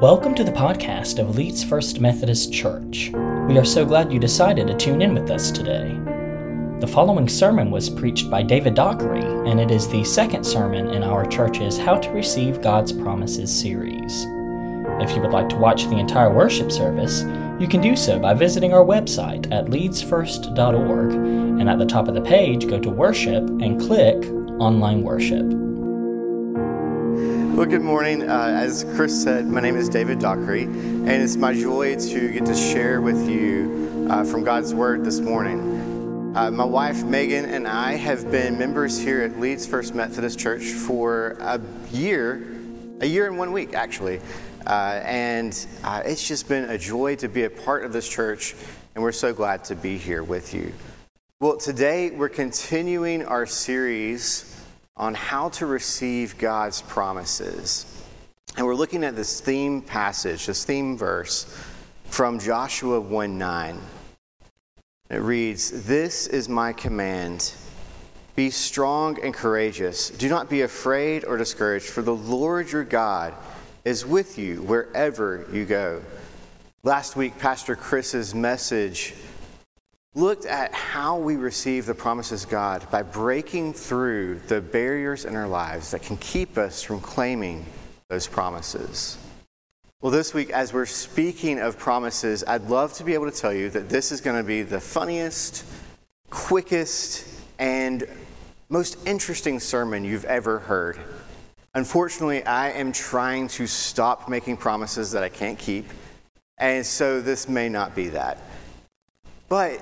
Welcome to the podcast of Leeds First Methodist Church. We are so glad you decided to tune in with us today. The following sermon was preached by David Dockery, and it is the second sermon in our church's How to Receive God's Promises series. If you would like to watch the entire worship service, you can do so by visiting our website at leedsfirst.org, and at the top of the page, go to Worship and click Online Worship. Well, good morning. Uh, as Chris said, my name is David Dockery, and it's my joy to get to share with you uh, from God's Word this morning. Uh, my wife Megan and I have been members here at Leeds First Methodist Church for a year, a year and one week actually. Uh, and uh, it's just been a joy to be a part of this church, and we're so glad to be here with you. Well, today we're continuing our series on how to receive God's promises. And we're looking at this theme passage, this theme verse from Joshua 1 9. It reads, This is my command. Be strong and courageous. Do not be afraid or discouraged, for the Lord your God is with you wherever you go. Last week, Pastor Chris's message looked at how we receive the promises of God by breaking through the barriers in our lives that can keep us from claiming those promises. Well, this week, as we're speaking of promises, I'd love to be able to tell you that this is going to be the funniest, quickest, and most interesting sermon you've ever heard. Unfortunately, I am trying to stop making promises that I can't keep, and so this may not be that. But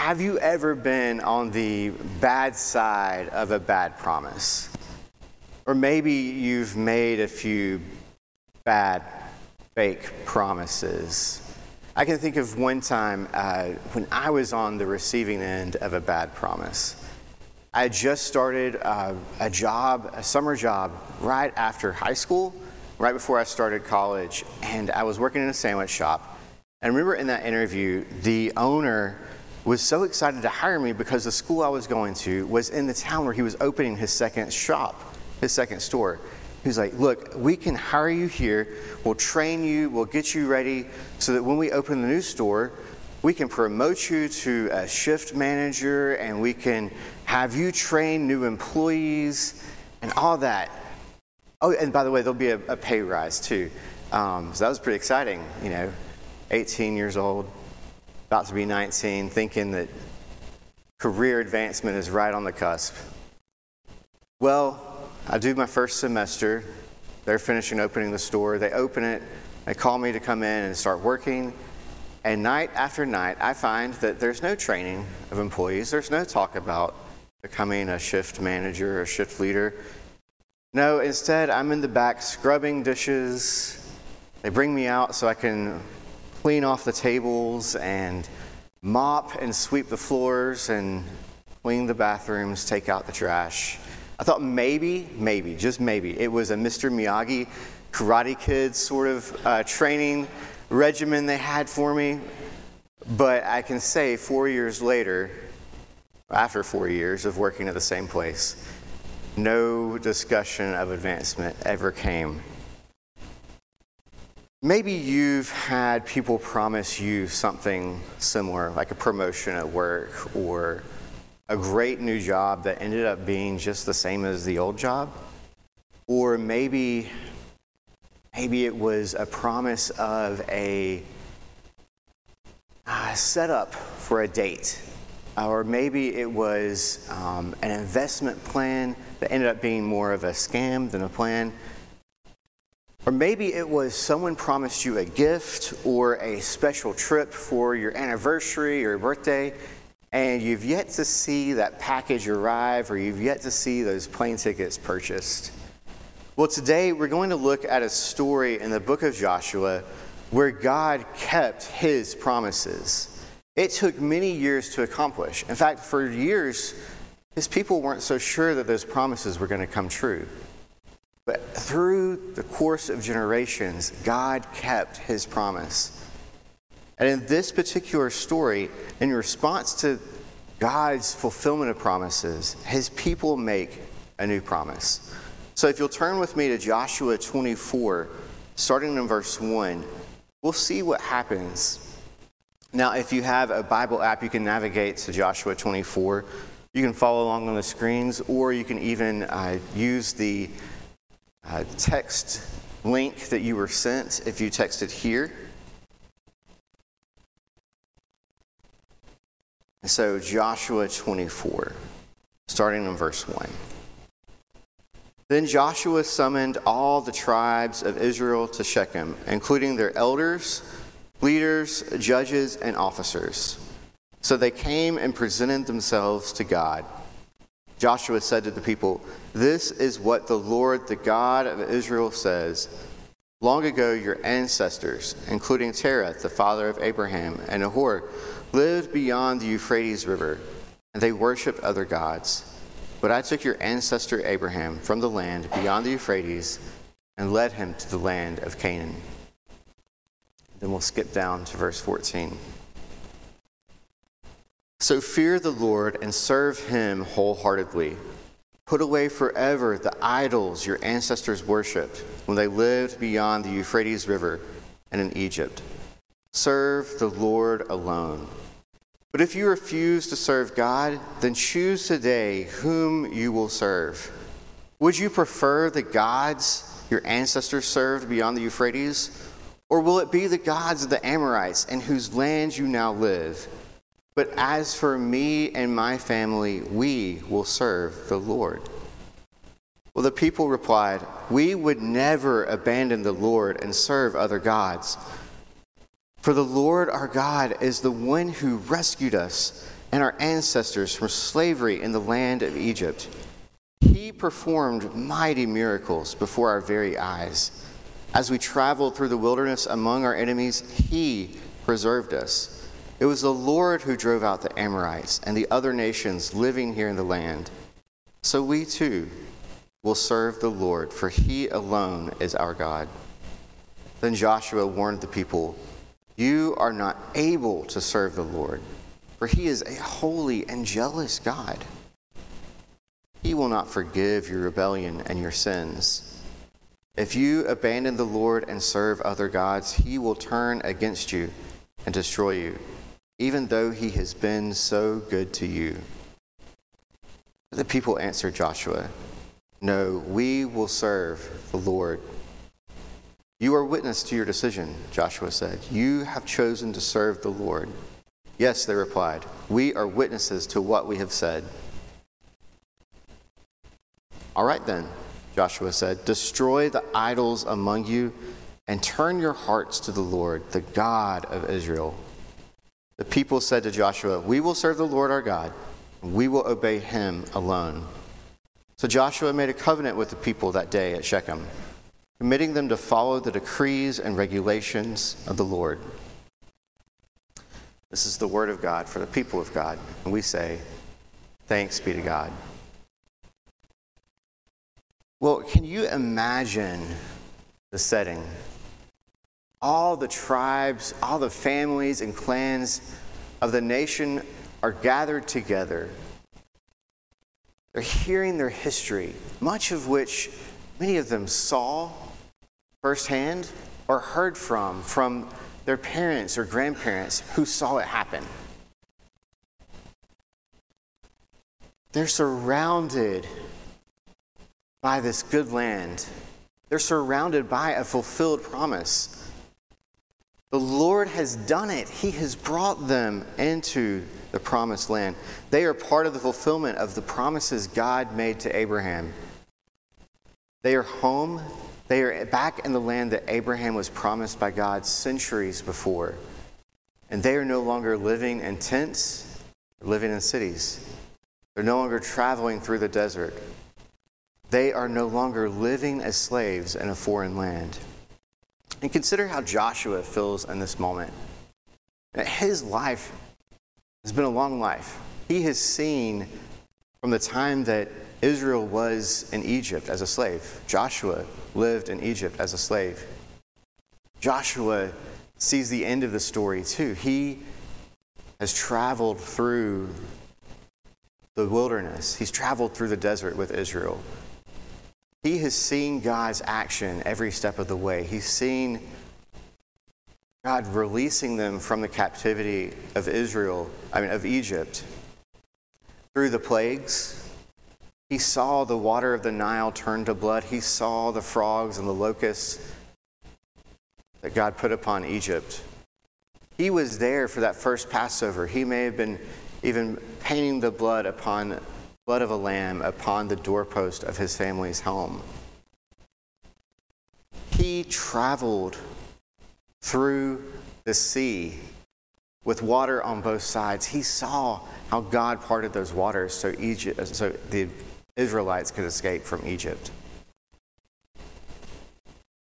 have you ever been on the bad side of a bad promise? Or maybe you've made a few bad, fake promises. I can think of one time uh, when I was on the receiving end of a bad promise. I just started uh, a job, a summer job, right after high school, right before I started college, and I was working in a sandwich shop. And I remember in that interview, the owner was so excited to hire me because the school I was going to was in the town where he was opening his second shop, his second store. He was like, Look, we can hire you here, we'll train you, we'll get you ready so that when we open the new store, we can promote you to a shift manager and we can have you train new employees and all that. Oh, and by the way, there'll be a, a pay rise too. Um, so that was pretty exciting, you know, 18 years old about to be 19, thinking that career advancement is right on the cusp. Well, I do my first semester. They're finishing opening the store. They open it. They call me to come in and start working. And night after night, I find that there's no training of employees. There's no talk about becoming a shift manager or shift leader. No, instead, I'm in the back scrubbing dishes. They bring me out so I can clean off the tables and mop and sweep the floors and clean the bathrooms, take out the trash. I thought maybe, maybe, just maybe, it was a Mr. Miyagi Karate Kid sort of uh, training regimen they had for me. But I can say four years later, after four years of working at the same place, no discussion of advancement ever came Maybe you've had people promise you something similar, like a promotion at work or a great new job that ended up being just the same as the old job. Or maybe, maybe it was a promise of a, a setup for a date. Or maybe it was um, an investment plan that ended up being more of a scam than a plan. Or maybe it was someone promised you a gift or a special trip for your anniversary or birthday, and you've yet to see that package arrive or you've yet to see those plane tickets purchased. Well, today we're going to look at a story in the book of Joshua where God kept his promises. It took many years to accomplish. In fact, for years, his people weren't so sure that those promises were going to come true. But through the course of generations, God kept his promise. And in this particular story, in response to God's fulfillment of promises, his people make a new promise. So if you'll turn with me to Joshua 24, starting in verse 1. We'll see what happens. Now, if you have a Bible app, you can navigate to Joshua 24. You can follow along on the screens, or you can even uh, use the uh, text link that you were sent if you texted here. So, Joshua 24, starting in verse 1. Then Joshua summoned all the tribes of Israel to Shechem, including their elders, leaders, judges, and officers. So they came and presented themselves to God. Joshua said to the people, This is what the Lord, the God of Israel, says. Long ago, your ancestors, including Terah, the father of Abraham, and Nahor, lived beyond the Euphrates River, and they worshiped other gods. But I took your ancestor Abraham from the land beyond the Euphrates and led him to the land of Canaan. Then we'll skip down to verse 14. So fear the Lord and serve him wholeheartedly. Put away forever the idols your ancestors worshipped when they lived beyond the Euphrates River and in Egypt. Serve the Lord alone. But if you refuse to serve God, then choose today whom you will serve. Would you prefer the gods your ancestors served beyond the Euphrates? Or will it be the gods of the Amorites in whose land you now live? But as for me and my family, we will serve the Lord. Well, the people replied, We would never abandon the Lord and serve other gods. For the Lord our God is the one who rescued us and our ancestors from slavery in the land of Egypt. He performed mighty miracles before our very eyes. As we traveled through the wilderness among our enemies, He preserved us. It was the Lord who drove out the Amorites and the other nations living here in the land. So we too will serve the Lord, for He alone is our God. Then Joshua warned the people You are not able to serve the Lord, for He is a holy and jealous God. He will not forgive your rebellion and your sins. If you abandon the Lord and serve other gods, He will turn against you and destroy you even though he has been so good to you. The people answered Joshua, No, we will serve the Lord. You are witness to your decision, Joshua said. You have chosen to serve the Lord. Yes, they replied, we are witnesses to what we have said. All right then, Joshua said, destroy the idols among you and turn your hearts to the Lord, the God of Israel. The people said to Joshua, We will serve the Lord our God, and we will obey him alone. So Joshua made a covenant with the people that day at Shechem, committing them to follow the decrees and regulations of the Lord. This is the word of God for the people of God, and we say, Thanks be to God. Well, can you imagine the setting? All the tribes, all the families and clans of the nation are gathered together. They're hearing their history, much of which many of them saw firsthand or heard from from their parents or grandparents who saw it happen. They're surrounded by this good land. They're surrounded by a fulfilled promise. The Lord has done it. He has brought them into the promised land. They are part of the fulfillment of the promises God made to Abraham. They are home. They are back in the land that Abraham was promised by God centuries before. And they are no longer living in tents, living in cities. They're no longer traveling through the desert. They are no longer living as slaves in a foreign land. And consider how Joshua feels in this moment. His life has been a long life. He has seen from the time that Israel was in Egypt as a slave. Joshua lived in Egypt as a slave. Joshua sees the end of the story too. He has traveled through the wilderness, he's traveled through the desert with Israel. He has seen God's action every step of the way. He's seen God releasing them from the captivity of Israel, I mean, of Egypt, through the plagues. He saw the water of the Nile turn to blood. He saw the frogs and the locusts that God put upon Egypt. He was there for that first Passover. He may have been even painting the blood upon blood of a lamb upon the doorpost of his family's home. He traveled through the sea with water on both sides. He saw how God parted those waters so Egypt so the Israelites could escape from Egypt.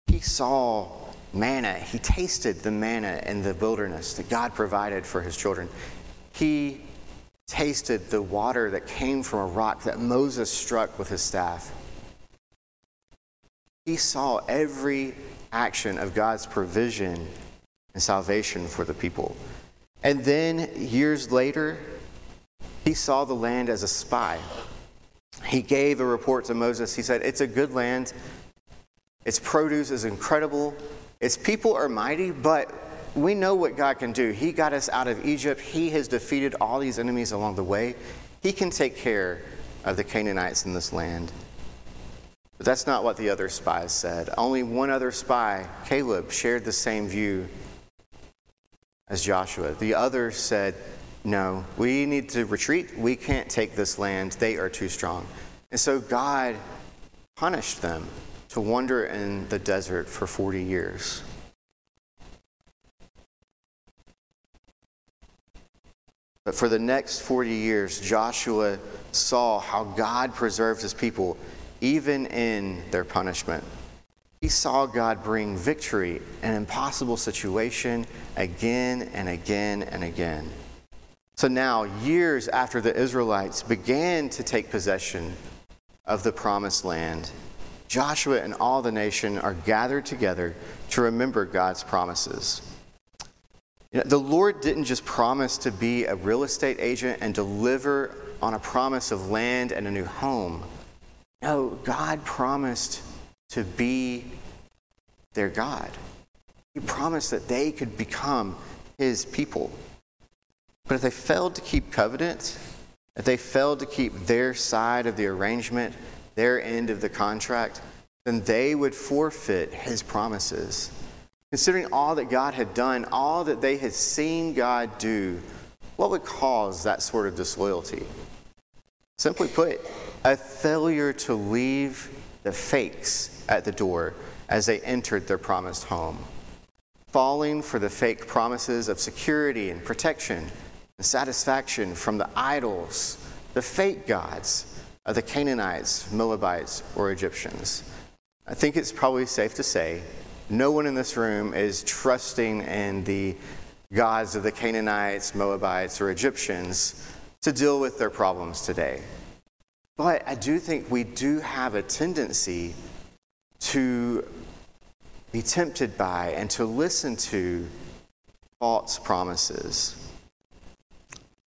He saw manna. He tasted the manna in the wilderness that God provided for his children. He tasted the water that came from a rock that Moses struck with his staff. He saw every action of God's provision and salvation for the people. And then years later, he saw the land as a spy. He gave a report to Moses. He said, It's a good land. Its produce is incredible. Its people are mighty, but we know what God can do. He got us out of Egypt. He has defeated all these enemies along the way. He can take care of the Canaanites in this land. But that's not what the other spies said. Only one other spy, Caleb, shared the same view as Joshua. The others said, No, we need to retreat. We can't take this land. They are too strong. And so God punished them to wander in the desert for 40 years. But for the next 40 years, Joshua saw how God preserved his people even in their punishment. He saw God bring victory in an impossible situation again and again and again. So now, years after the Israelites began to take possession of the promised land, Joshua and all the nation are gathered together to remember God's promises. You know, the Lord didn't just promise to be a real estate agent and deliver on a promise of land and a new home. No, God promised to be their God. He promised that they could become his people. But if they failed to keep covenant, if they failed to keep their side of the arrangement, their end of the contract, then they would forfeit his promises. Considering all that God had done, all that they had seen God do, what would cause that sort of disloyalty? Simply put, a failure to leave the fakes at the door as they entered their promised home, falling for the fake promises of security and protection and satisfaction from the idols, the fake gods of the Canaanites, Moabites, or Egyptians. I think it's probably safe to say no one in this room is trusting in the gods of the Canaanites, Moabites, or Egyptians to deal with their problems today. But I do think we do have a tendency to be tempted by and to listen to false promises,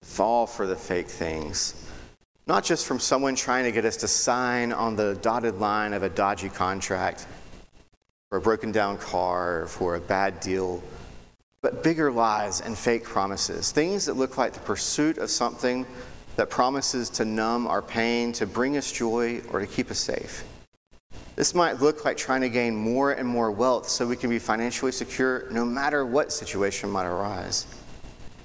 fall for the fake things. Not just from someone trying to get us to sign on the dotted line of a dodgy contract for a broken down car or for a bad deal, but bigger lies and fake promises. Things that look like the pursuit of something that promises to numb our pain, to bring us joy, or to keep us safe. This might look like trying to gain more and more wealth so we can be financially secure no matter what situation might arise.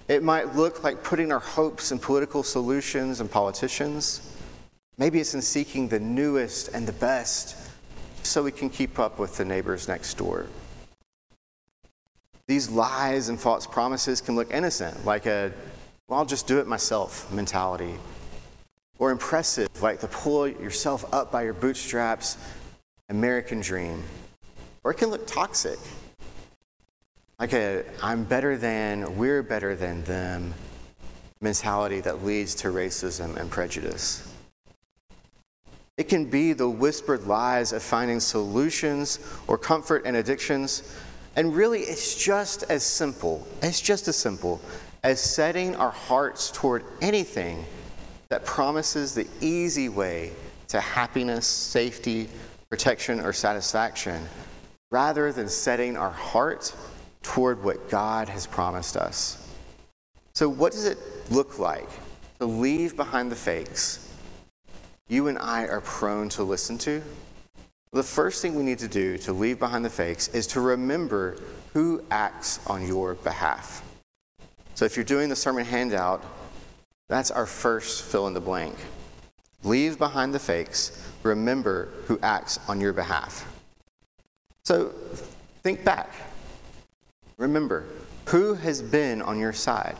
It might look like putting our hopes in political solutions and politicians. Maybe it's in seeking the newest and the best so we can keep up with the neighbors next door. These lies and false promises can look innocent, like a well, I'll just do it myself mentality. Or impressive, like the pull yourself up by your bootstraps American dream. Or it can look toxic, like a I'm better than, we're better than them mentality that leads to racism and prejudice. It can be the whispered lies of finding solutions or comfort in addictions. And really, it's just as simple, it's just as simple as setting our hearts toward anything that promises the easy way to happiness, safety, protection, or satisfaction, rather than setting our heart toward what God has promised us. So, what does it look like to leave behind the fakes you and I are prone to listen to? The first thing we need to do to leave behind the fakes is to remember who acts on your behalf. So, if you're doing the sermon handout, that's our first fill in the blank. Leave behind the fakes, remember who acts on your behalf. So, think back. Remember who has been on your side,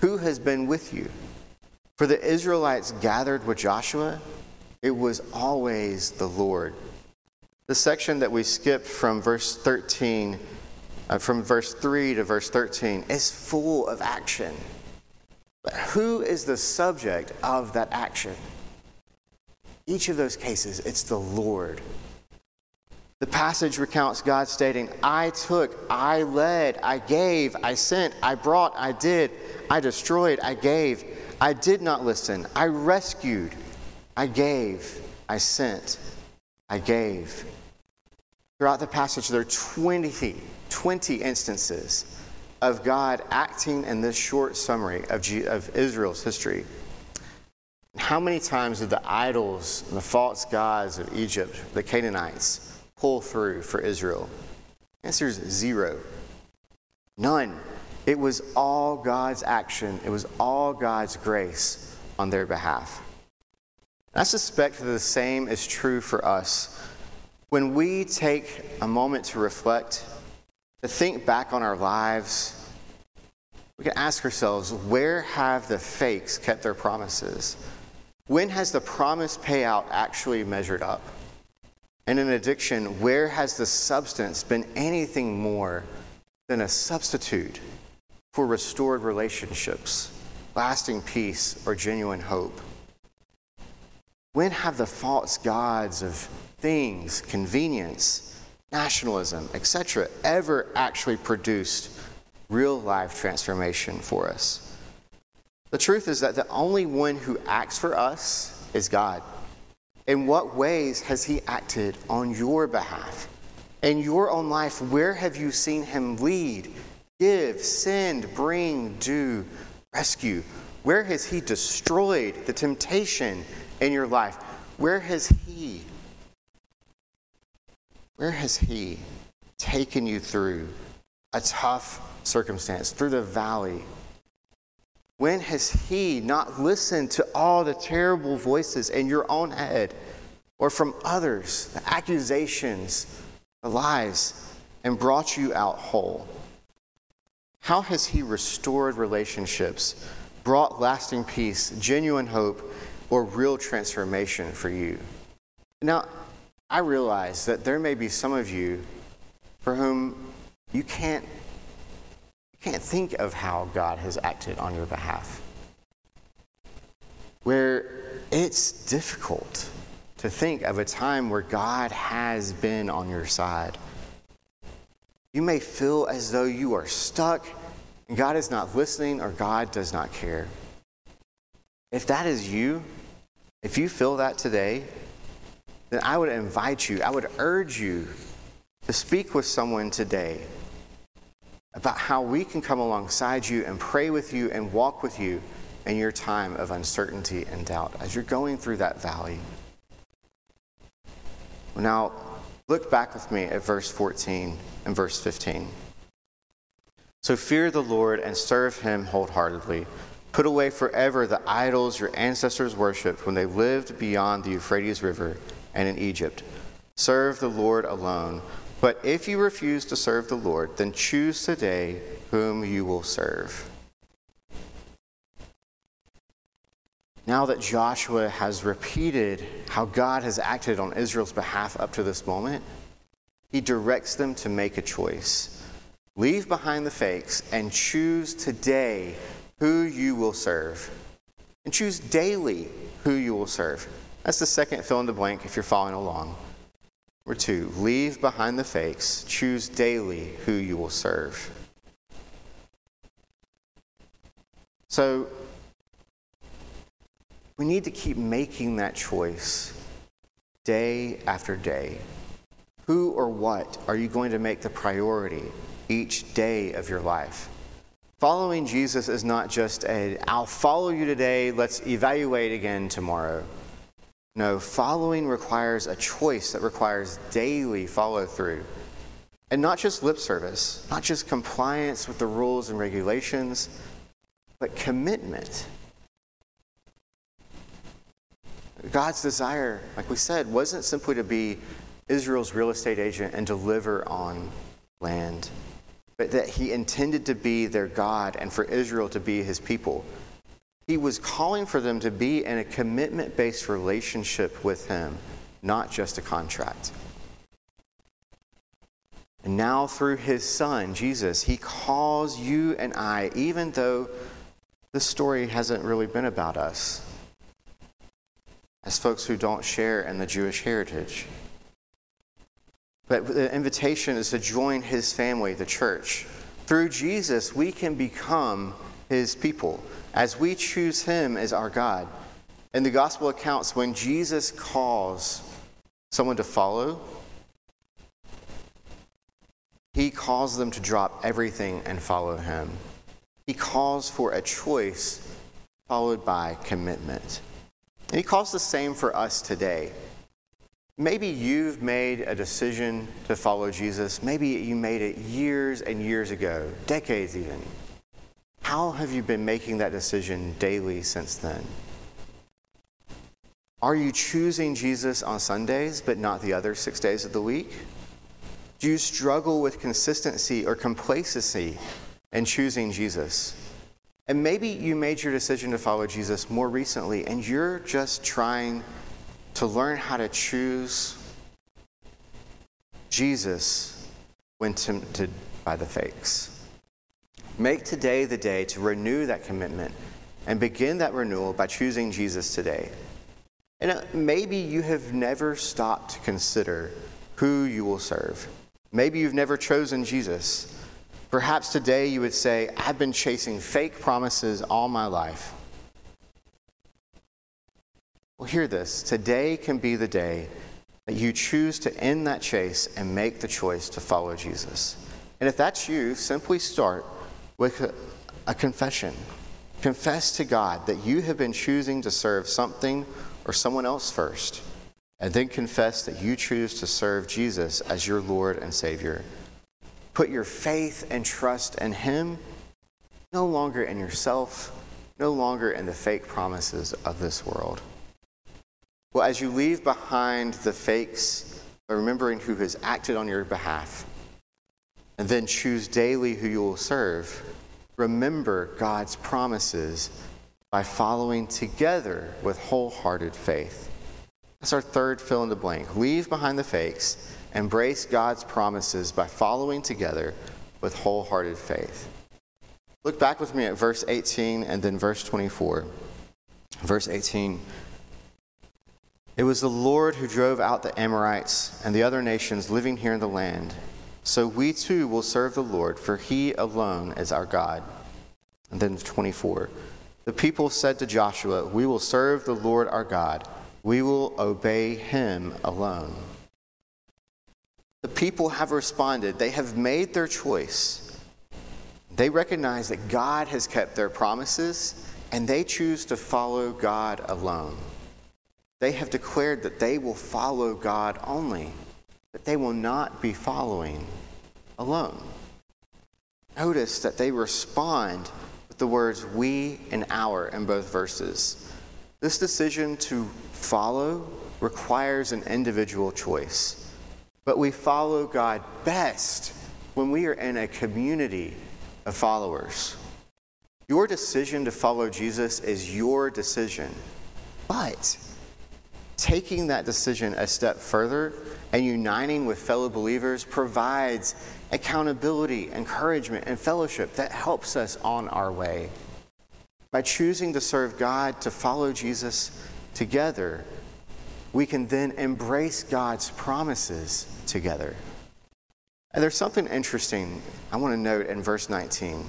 who has been with you. For the Israelites gathered with Joshua, it was always the Lord. The section that we skipped from verse 13, uh, from verse 3 to verse 13, is full of action. But who is the subject of that action? Each of those cases, it's the Lord. The passage recounts God stating, I took, I led, I gave, I sent, I brought, I did, I destroyed, I gave, I did not listen, I rescued, I gave, I sent, I gave. Throughout the passage, there are 20, 20 instances of God acting in this short summary of, G- of Israel's history. How many times did the idols and the false gods of Egypt, the Canaanites, pull through for Israel? Answer is zero. None. It was all God's action, it was all God's grace on their behalf. I suspect that the same is true for us. When we take a moment to reflect, to think back on our lives, we can ask ourselves where have the fakes kept their promises? When has the promise payout actually measured up? And in addiction, where has the substance been anything more than a substitute for restored relationships, lasting peace, or genuine hope? When have the false gods of things, convenience, nationalism, etc., ever actually produced real life transformation for us? The truth is that the only one who acts for us is God. In what ways has He acted on your behalf? In your own life, where have you seen Him lead, give, send, bring, do, rescue? Where has He destroyed the temptation in your life? Where has He, where has He taken you through a tough circumstance, through the valley? When has He not listened to all the terrible voices in your own head or from others, the accusations, the lies, and brought you out whole? How has He restored relationships, brought lasting peace, genuine hope, or real transformation for you. Now, I realize that there may be some of you for whom you can't, you can't think of how God has acted on your behalf. Where it's difficult to think of a time where God has been on your side. You may feel as though you are stuck and God is not listening or God does not care. If that is you, if you feel that today, then I would invite you, I would urge you to speak with someone today about how we can come alongside you and pray with you and walk with you in your time of uncertainty and doubt as you're going through that valley. Now, look back with me at verse 14 and verse 15. So fear the Lord and serve him wholeheartedly. Put away forever the idols your ancestors worshipped when they lived beyond the Euphrates River and in Egypt. Serve the Lord alone. But if you refuse to serve the Lord, then choose today whom you will serve. Now that Joshua has repeated how God has acted on Israel's behalf up to this moment, he directs them to make a choice. Leave behind the fakes and choose today who you will serve. And choose daily who you will serve. That's the second fill in the blank if you're following along. Number two, leave behind the fakes. Choose daily who you will serve. So, we need to keep making that choice day after day? Who or what are you going to make the priority each day of your life? Following Jesus is not just a, I'll follow you today, let's evaluate again tomorrow. No, following requires a choice that requires daily follow through. And not just lip service, not just compliance with the rules and regulations, but commitment. God's desire, like we said, wasn't simply to be Israel's real estate agent and deliver on land but that he intended to be their God and for Israel to be his people. He was calling for them to be in a commitment based relationship with him, not just a contract. And now, through his son, Jesus, he calls you and I, even though this story hasn't really been about us, as folks who don't share in the Jewish heritage. But the invitation is to join his family, the church. Through Jesus, we can become his people as we choose him as our God. In the gospel accounts, when Jesus calls someone to follow, he calls them to drop everything and follow him. He calls for a choice followed by commitment. And he calls the same for us today. Maybe you've made a decision to follow Jesus. Maybe you made it years and years ago, decades even. How have you been making that decision daily since then? Are you choosing Jesus on Sundays but not the other six days of the week? Do you struggle with consistency or complacency in choosing Jesus? And maybe you made your decision to follow Jesus more recently and you're just trying to learn how to choose Jesus when tempted by the fakes. Make today the day to renew that commitment and begin that renewal by choosing Jesus today. And uh, maybe you have never stopped to consider who you will serve. Maybe you've never chosen Jesus. Perhaps today you would say, I've been chasing fake promises all my life. Well, hear this. Today can be the day that you choose to end that chase and make the choice to follow Jesus. And if that's you, simply start with a, a confession. Confess to God that you have been choosing to serve something or someone else first, and then confess that you choose to serve Jesus as your Lord and Savior. Put your faith and trust in Him, no longer in yourself, no longer in the fake promises of this world. Well, as you leave behind the fakes by remembering who has acted on your behalf, and then choose daily who you will serve, remember God's promises by following together with wholehearted faith. That's our third fill in the blank. Leave behind the fakes, embrace God's promises by following together with wholehearted faith. Look back with me at verse 18 and then verse 24. Verse 18 it was the Lord who drove out the Amorites and the other nations living here in the land. So we too will serve the Lord, for he alone is our God. And then 24. The people said to Joshua, We will serve the Lord our God. We will obey him alone. The people have responded. They have made their choice. They recognize that God has kept their promises, and they choose to follow God alone. They have declared that they will follow God only, that they will not be following alone. Notice that they respond with the words we and our in both verses. This decision to follow requires an individual choice, but we follow God best when we are in a community of followers. Your decision to follow Jesus is your decision, but taking that decision a step further and uniting with fellow believers provides accountability, encouragement, and fellowship that helps us on our way. By choosing to serve God, to follow Jesus together, we can then embrace God's promises together. And there's something interesting I want to note in verse 19.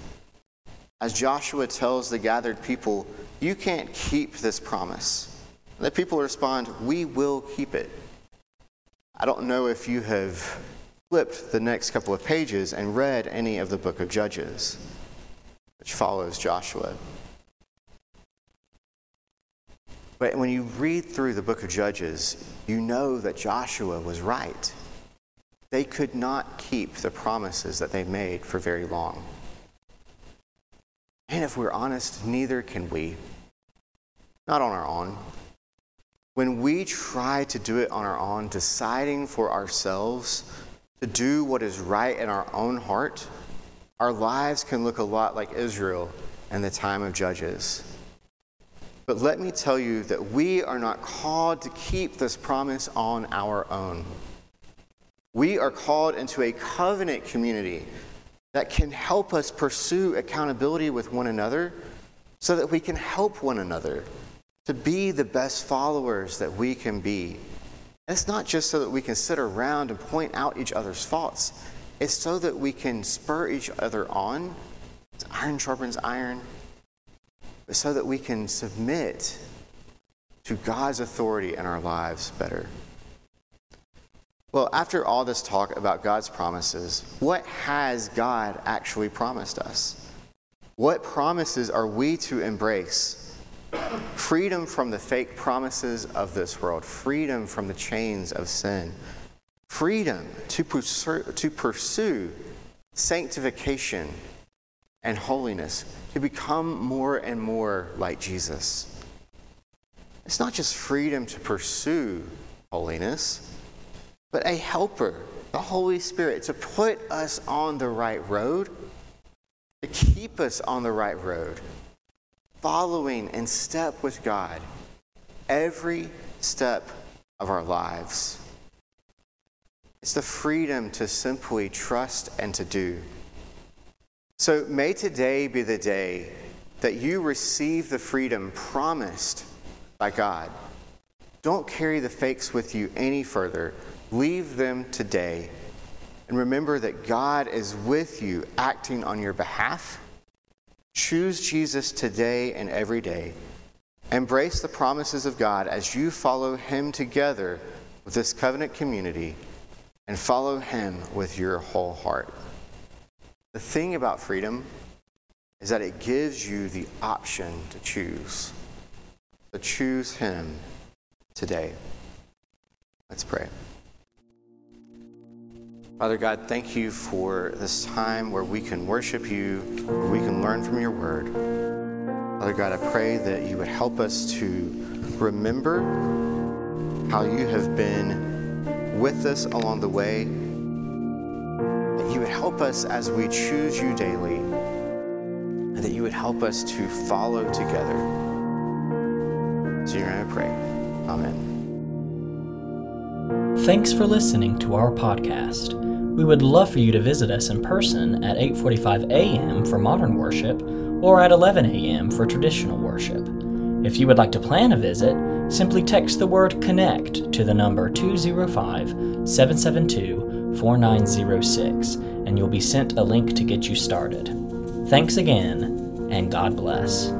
As Joshua tells the gathered people, you can't keep this promise. Let people respond, We will keep it. I don't know if you have flipped the next couple of pages and read any of the book of Judges, which follows Joshua. But when you read through the book of Judges, you know that Joshua was right. They could not keep the promises that they made for very long. And if we're honest, neither can we. Not on our own. When we try to do it on our own, deciding for ourselves to do what is right in our own heart, our lives can look a lot like Israel in the time of Judges. But let me tell you that we are not called to keep this promise on our own. We are called into a covenant community that can help us pursue accountability with one another so that we can help one another to be the best followers that we can be. it's not just so that we can sit around and point out each other's faults, it's so that we can spur each other on. As iron sharpens iron, but so that we can submit to God's authority in our lives better. Well, after all this talk about God's promises, what has God actually promised us? What promises are we to embrace? Freedom from the fake promises of this world, freedom from the chains of sin, freedom to pursue, to pursue sanctification and holiness, to become more and more like Jesus. It's not just freedom to pursue holiness, but a helper, the Holy Spirit, to put us on the right road, to keep us on the right road following in step with God every step of our lives. It's the freedom to simply trust and to do. So may today be the day that you receive the freedom promised by God. Don't carry the fakes with you any further. Leave them today. And remember that God is with you, acting on your behalf Choose Jesus today and every day. Embrace the promises of God as you follow Him together with this covenant community and follow Him with your whole heart. The thing about freedom is that it gives you the option to choose. To choose Him today. Let's pray. Father God, thank you for this time where we can worship you, where we can learn from your word. Father God, I pray that you would help us to remember how you have been with us along the way, that you would help us as we choose you daily, and that you would help us to follow together. So you're going to pray. Amen. Thanks for listening to our podcast. We would love for you to visit us in person at 8:45 a.m. for modern worship or at 11 a.m. for traditional worship. If you would like to plan a visit, simply text the word connect to the number 205-772-4906 and you'll be sent a link to get you started. Thanks again and God bless.